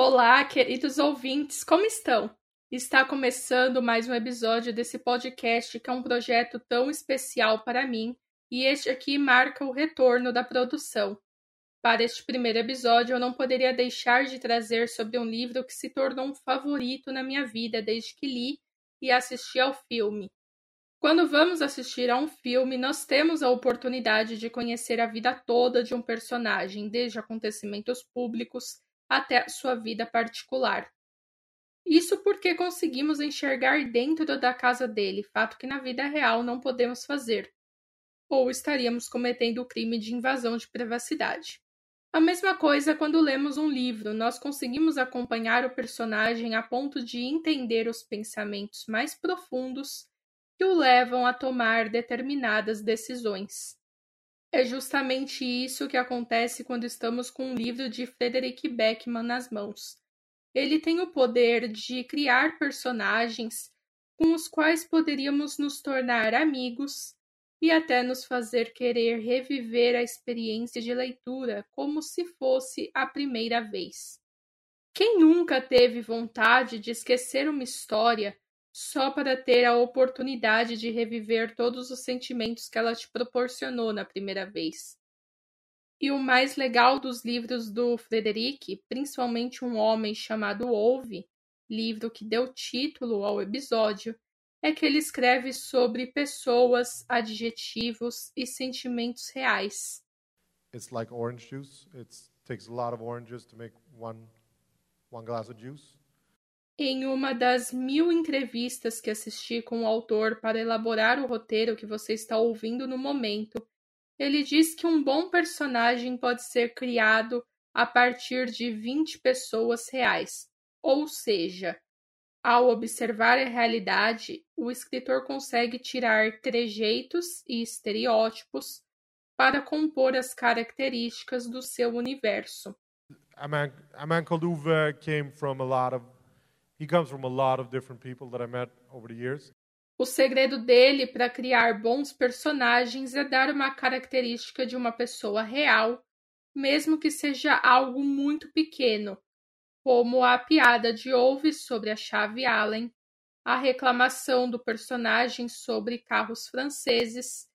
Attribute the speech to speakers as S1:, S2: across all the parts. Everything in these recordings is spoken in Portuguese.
S1: Olá, queridos ouvintes, como estão? Está começando mais um episódio desse podcast que é um projeto tão especial para mim e este aqui marca o retorno da produção. Para este primeiro episódio, eu não poderia deixar de trazer sobre um livro que se tornou um favorito na minha vida desde que li e assisti ao filme. Quando vamos assistir a um filme, nós temos a oportunidade de conhecer a vida toda de um personagem, desde acontecimentos públicos até a sua vida particular. Isso porque conseguimos enxergar dentro da casa dele, fato que na vida real não podemos fazer. Ou estaríamos cometendo o crime de invasão de privacidade. A mesma coisa quando lemos um livro, nós conseguimos acompanhar o personagem a ponto de entender os pensamentos mais profundos que o levam a tomar determinadas decisões. É justamente isso que acontece quando estamos com um livro de Frederick Beckman nas mãos. Ele tem o poder de criar personagens com os quais poderíamos nos tornar amigos e até nos fazer querer reviver a experiência de leitura como se fosse a primeira vez. Quem nunca teve vontade de esquecer uma história só para ter a oportunidade de reviver todos os sentimentos que ela te proporcionou na primeira vez. E o mais legal dos livros do Frederic, principalmente Um Homem Chamado Ouve, livro que deu título ao episódio, é que ele escreve sobre pessoas, adjetivos e sentimentos reais.
S2: It's like orange juice. It takes a lot of oranges to make one one glass of juice.
S1: Em uma das mil entrevistas que assisti com o autor para elaborar o roteiro que você está ouvindo no momento, ele diz que um bom personagem pode ser criado a partir de 20 pessoas reais. Ou seja, ao observar a realidade, o escritor consegue tirar trejeitos e estereótipos para compor as características do seu universo.
S2: A man, a man called Uwe came from a lot of He comes from a lot of different people that I met over the years.
S1: O segredo dele para criar bons personagens é dar uma característica de uma pessoa real, mesmo que seja algo muito pequeno, como a piada de Ove sobre a chave Allen, a reclamação do personagem sobre carros franceses,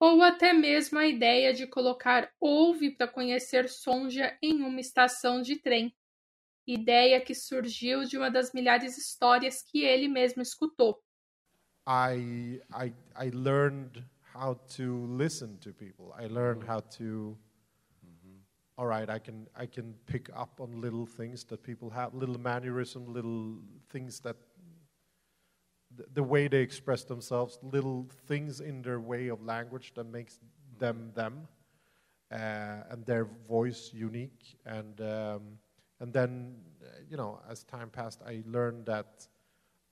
S1: ou até mesmo a ideia de colocar Ove para conhecer Sonja em uma estação de trem ideia que surgiu de uma das milhares de histórias que ele mesmo escutou.
S2: I, I, I learned how to listen to people. I learned how to. Mm-hmm. All right, I can I can pick up on little things that people have, little mannerisms, little things that the, the way they express themselves, little things in their way of language that makes them them, uh, and their voice unique and. Um, and then, uh, you know, as time passed, I learned that,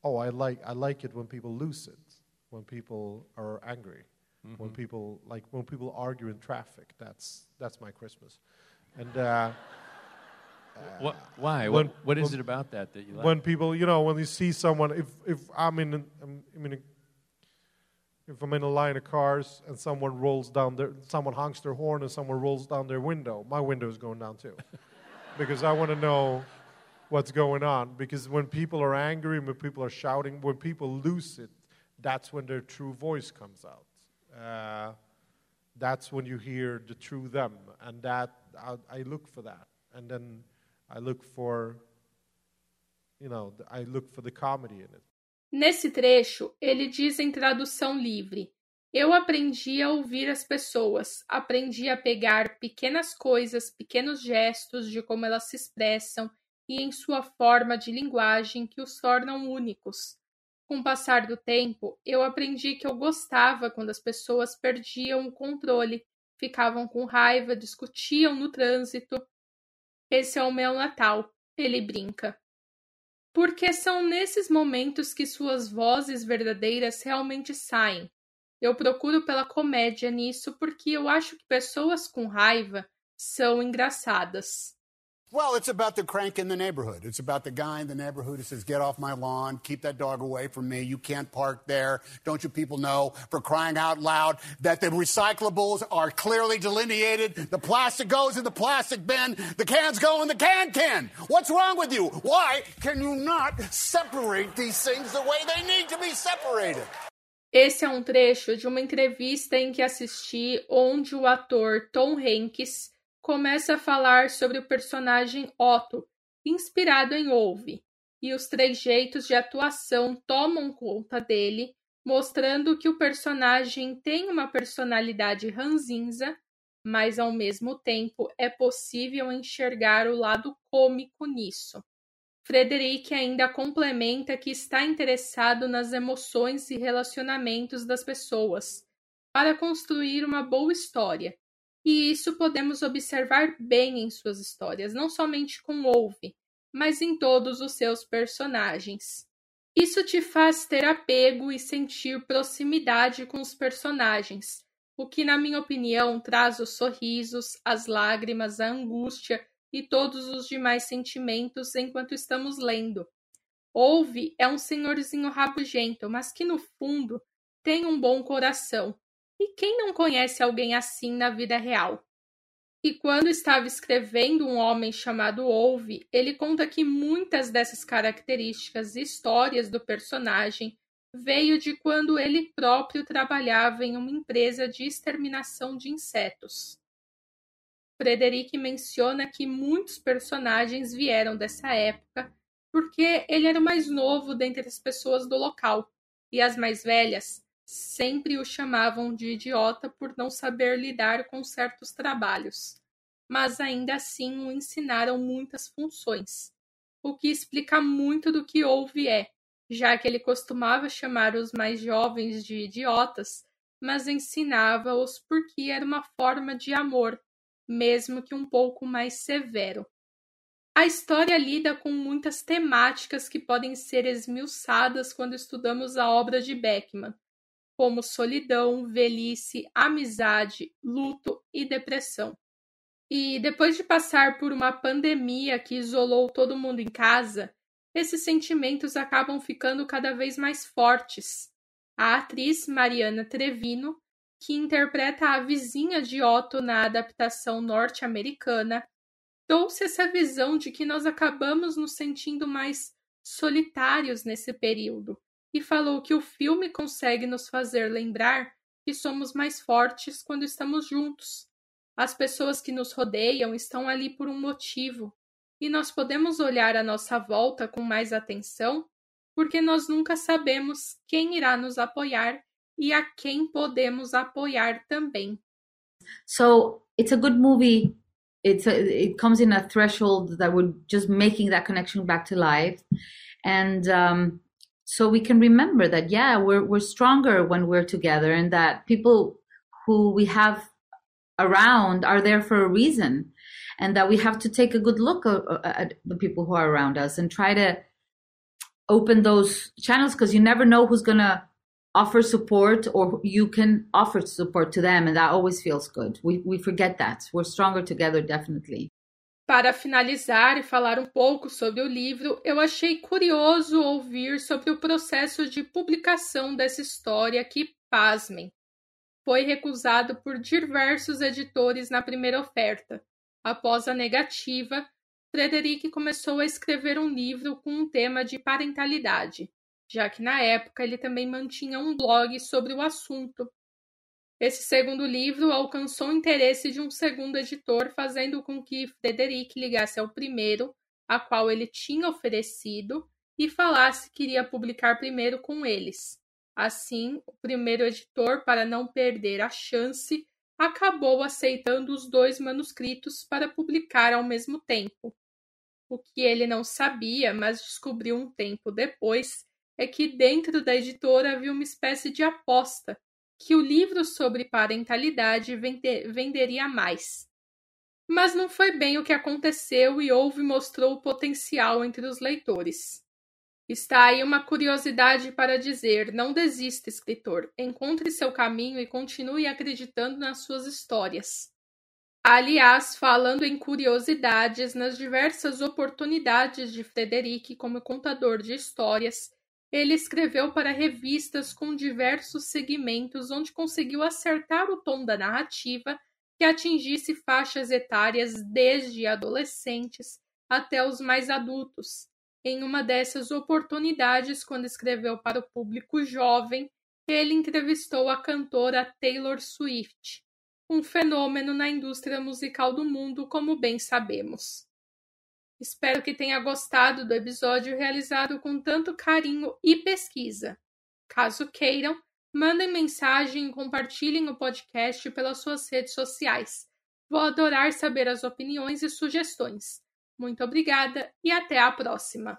S2: oh, I like, I like it when people lose it, when people are angry, mm-hmm. when people, like, when people argue in traffic. That's, that's my Christmas. And, uh,
S3: what, why? When, what, what is when, it about that that you like?
S2: When people, you know, when you see someone, if, if I'm in, I'm, I mean, if I'm in a line of cars and someone rolls down their, someone honks their horn and someone rolls down their window, my window is going down too. because I want to know what's going on. Because when people are angry, when people are shouting, when people lose it, that's when their true voice comes out. Uh, that's when you hear the true them, and that I, I, look for that, and then I look for, you know, I look for the comedy in it.
S1: Nesse trecho, ele diz em tradução livre: Eu aprendi a ouvir as pessoas, aprendi a pegar pequenas coisas, pequenos gestos de como elas se expressam e em sua forma de linguagem que os tornam únicos. Com o passar do tempo, eu aprendi que eu gostava quando as pessoas perdiam o controle, ficavam com raiva, discutiam no trânsito. Esse é o meu Natal, ele brinca. Porque são nesses momentos que suas vozes verdadeiras realmente saem, eu procuro pela comédia nisso porque eu acho que pessoas com raiva são engraçadas.
S4: Well, it's about the crank in the neighborhood. It's about the guy in the neighborhood who says, Get off my lawn, keep that dog away from me, you can't park there. Don't you people know, for crying out loud, that the recyclables are clearly delineated? The plastic goes in the plastic bin, the cans go in the can can. What's wrong with you? Why can you not separate these things the way they need to be separated?
S1: Esse é um trecho de uma entrevista em que assisti, onde o ator Tom Hanks começa a falar sobre o personagem Otto, inspirado em Ove, e os trejeitos de atuação tomam conta dele, mostrando que o personagem tem uma personalidade ranzinza, mas ao mesmo tempo é possível enxergar o lado cômico nisso. Frederic ainda complementa que está interessado nas emoções e relacionamentos das pessoas para construir uma boa história e isso podemos observar bem em suas histórias, não somente com Wolfe, mas em todos os seus personagens. Isso te faz ter apego e sentir proximidade com os personagens, o que, na minha opinião, traz os sorrisos, as lágrimas, a angústia e todos os demais sentimentos enquanto estamos lendo. Ouve é um senhorzinho rabugento, mas que no fundo tem um bom coração e quem não conhece alguém assim na vida real? E quando estava escrevendo Um Homem Chamado Ouve, ele conta que muitas dessas características e histórias do personagem veio de quando ele próprio trabalhava em uma empresa de exterminação de insetos. Frederic menciona que muitos personagens vieram dessa época porque ele era o mais novo dentre as pessoas do local, e as mais velhas sempre o chamavam de idiota por não saber lidar com certos trabalhos, mas ainda assim o ensinaram muitas funções, o que explica muito do que houve é, já que ele costumava chamar os mais jovens de idiotas, mas ensinava-os porque era uma forma de amor, mesmo que um pouco mais severo. A história lida com muitas temáticas que podem ser esmiuçadas quando estudamos a obra de Beckman, como solidão, velhice, amizade, luto e depressão. E depois de passar por uma pandemia que isolou todo mundo em casa, esses sentimentos acabam ficando cada vez mais fortes. A atriz Mariana Trevino, que interpreta a vizinha de Otto na adaptação norte-americana, trouxe essa visão de que nós acabamos nos sentindo mais solitários nesse período e falou que o filme consegue nos fazer lembrar que somos mais fortes quando estamos juntos. As pessoas que nos rodeiam estão ali por um motivo, e nós podemos olhar à nossa volta com mais atenção, porque nós nunca sabemos quem irá nos apoiar e a quem podemos apoiar também.
S5: So, it's a good movie. It's a, it comes in a threshold that we're just making that connection back to life. And um, so we can remember that yeah we're we're stronger when we're together and that people who we have around are there for a reason and that we have to take a good look at the people who are around us and try to open those channels because you never know who's to offer support or you can offer support to them and that always feels good. We we forget that. We're stronger together definitely.
S1: Para finalizar e falar um pouco sobre o livro, eu achei curioso ouvir sobre o processo de publicação dessa história que, pasmem, foi recusado por diversos editores na primeira oferta. Após a negativa, Frederic começou a escrever um livro com um tema de parentalidade, já que na época ele também mantinha um blog sobre o assunto esse segundo livro alcançou o interesse de um segundo editor, fazendo com que Frederic ligasse ao primeiro, a qual ele tinha oferecido, e falasse que iria publicar primeiro com eles. Assim, o primeiro editor, para não perder a chance, acabou aceitando os dois manuscritos para publicar ao mesmo tempo. O que ele não sabia, mas descobriu um tempo depois, é que dentro da editora havia uma espécie de aposta que o livro sobre parentalidade venderia mais. Mas não foi bem o que aconteceu e houve mostrou o potencial entre os leitores. Está aí uma curiosidade para dizer: não desista, escritor. Encontre seu caminho e continue acreditando nas suas histórias. Aliás, falando em curiosidades, nas diversas oportunidades de Frederic como contador de histórias, ele escreveu para revistas com diversos segmentos onde conseguiu acertar o tom da narrativa que atingisse faixas etárias desde adolescentes até os mais adultos. Em uma dessas oportunidades, quando escreveu para o público jovem, ele entrevistou a cantora Taylor Swift, um fenômeno na indústria musical do mundo, como bem sabemos. Espero que tenha gostado do episódio realizado com tanto carinho e pesquisa. Caso queiram, mandem mensagem e compartilhem o podcast pelas suas redes sociais. Vou adorar saber as opiniões e sugestões. Muito obrigada e até a próxima!